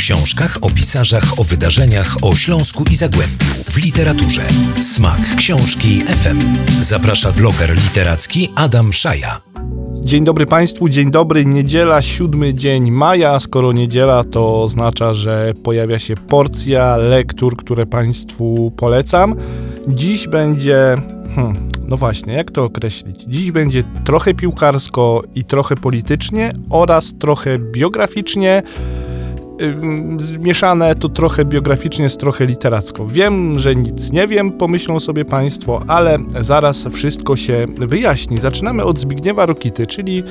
książkach, o pisarzach, o wydarzeniach, o Śląsku i Zagłębiu, w literaturze. Smak Książki FM. Zaprasza bloger literacki Adam Szaja. Dzień dobry Państwu, dzień dobry. Niedziela, siódmy dzień maja. Skoro niedziela, to oznacza, że pojawia się porcja lektur, które Państwu polecam. Dziś będzie. Hmm, no właśnie, jak to określić? Dziś będzie trochę piłkarsko i trochę politycznie oraz trochę biograficznie zmieszane to trochę biograficznie z trochę literacko. Wiem, że nic nie wiem, pomyślą sobie Państwo, ale zaraz wszystko się wyjaśni. Zaczynamy od Zbigniewa Rokity, czyli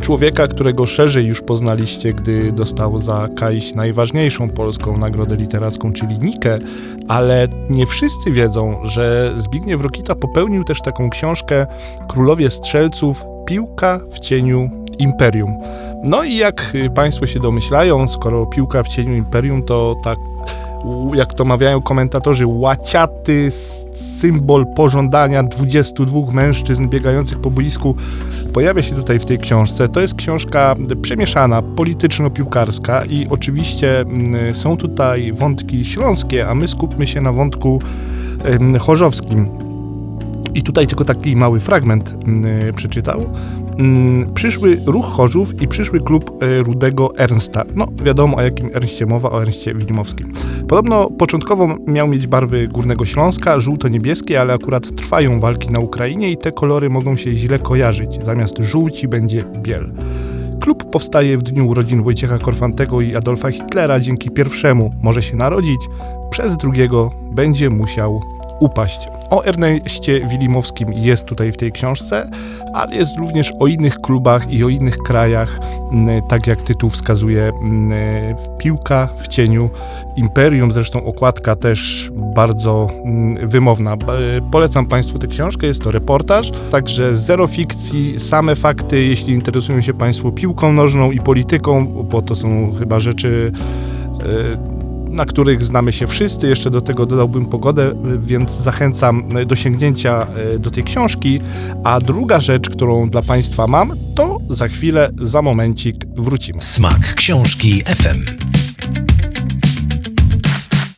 człowieka, którego szerzej już poznaliście, gdy dostał za Kajś najważniejszą polską nagrodę literacką, czyli Nikę, ale nie wszyscy wiedzą, że Zbigniew Rokita popełnił też taką książkę Królowie Strzelców Piłka w cieniu Imperium. No i jak y, Państwo się domyślają, skoro piłka w cieniu imperium, to tak jak to mawiają komentatorzy, łaciaty symbol pożądania 22 mężczyzn biegających po boisku pojawia się tutaj w tej książce. To jest książka przemieszana, polityczno-piłkarska i oczywiście mm, są tutaj wątki śląskie, a my skupmy się na wątku chorzowskim. I tutaj tylko taki mały fragment mm, przeczytał. Mm, przyszły ruch Chorzów i przyszły klub e, Rudego Ernsta. No, wiadomo o jakim Ernstie mowa, o Ernście Wilmowskim. Podobno początkowo miał mieć barwy Górnego Śląska, żółto-niebieskie, ale akurat trwają walki na Ukrainie i te kolory mogą się źle kojarzyć. Zamiast żółci będzie biel. Klub powstaje w dniu urodzin Wojciecha Korfantego i Adolfa Hitlera. Dzięki pierwszemu może się narodzić, przez drugiego będzie musiał upaść. O Erneście Wilimowskim jest tutaj w tej książce, ale jest również o innych klubach i o innych krajach, tak jak tytuł wskazuje, Piłka w cieniu Imperium, zresztą okładka też bardzo wymowna. Polecam Państwu tę książkę, jest to reportaż, także zero fikcji, same fakty, jeśli interesują się Państwo piłką nożną i polityką, bo to są chyba rzeczy e, na których znamy się wszyscy. Jeszcze do tego dodałbym pogodę, więc zachęcam do sięgnięcia e, do tej książki. A druga rzecz, którą dla Państwa mam, to za chwilę, za momencik wrócimy. Smak książki FM.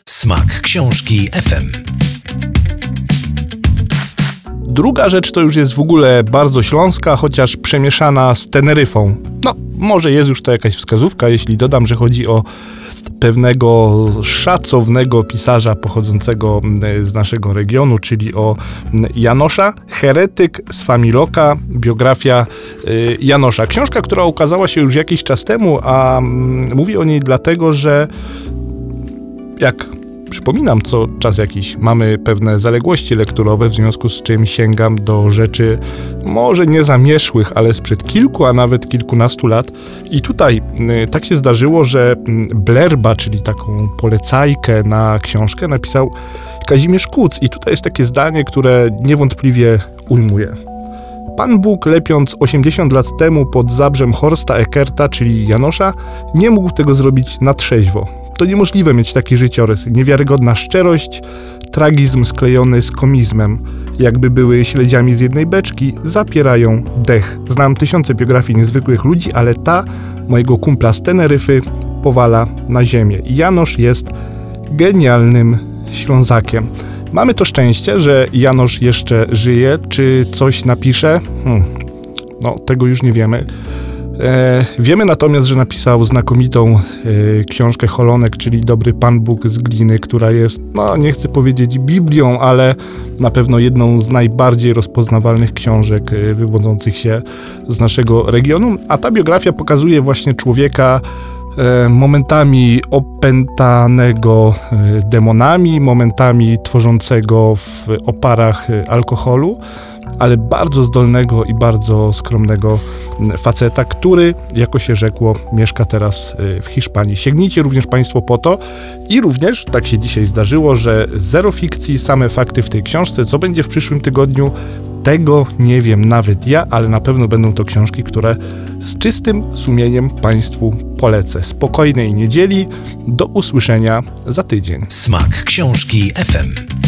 Smak książki FM. Druga rzecz to już jest w ogóle bardzo śląska, chociaż przemieszana z Teneryfą. No, może jest już to jakaś wskazówka, jeśli dodam, że chodzi o pewnego szacownego pisarza pochodzącego z naszego regionu, czyli o Janosza, heretyk z Familoka, biografia y, Janosza. Książka, która ukazała się już jakiś czas temu, a mówię o niej dlatego, że jak Przypominam, co czas jakiś mamy pewne zaległości lekturowe, w związku z czym sięgam do rzeczy może nie zamieszłych, ale sprzed kilku, a nawet kilkunastu lat. I tutaj y, tak się zdarzyło, że mm, blerba, czyli taką polecajkę na książkę, napisał Kazimierz Kuc. I tutaj jest takie zdanie, które niewątpliwie ujmuje. Pan Bóg, lepiąc 80 lat temu pod zabrzem Horsta Eckerta, czyli Janosza, nie mógł tego zrobić na trzeźwo. To niemożliwe mieć taki życiorys. Niewiarygodna szczerość, tragizm sklejony z komizmem, jakby były śledziami z jednej beczki, zapierają dech. Znam tysiące biografii niezwykłych ludzi, ale ta mojego kumpla z Teneryfy powala na ziemię. Janosz jest genialnym Ślązakiem. Mamy to szczęście, że Janosz jeszcze żyje. Czy coś napisze? Hmm. No, tego już nie wiemy. E, wiemy natomiast, że napisał znakomitą e, książkę Holonek, czyli Dobry Pan Bóg z gliny, która jest, no nie chcę powiedzieć Biblią, ale na pewno jedną z najbardziej rozpoznawalnych książek e, wywodzących się z naszego regionu. A ta biografia pokazuje właśnie człowieka, momentami opętanego demonami, momentami tworzącego w oparach alkoholu, ale bardzo zdolnego i bardzo skromnego faceta, który, jako się rzekło, mieszka teraz w Hiszpanii. Sięgnijcie również Państwo po to i również, tak się dzisiaj zdarzyło, że zero fikcji, same fakty w tej książce. Co będzie w przyszłym tygodniu, tego nie wiem nawet ja, ale na pewno będą to książki, które z czystym sumieniem Państwu polecę. Spokojnej niedzieli, do usłyszenia za tydzień. Smak książki FM.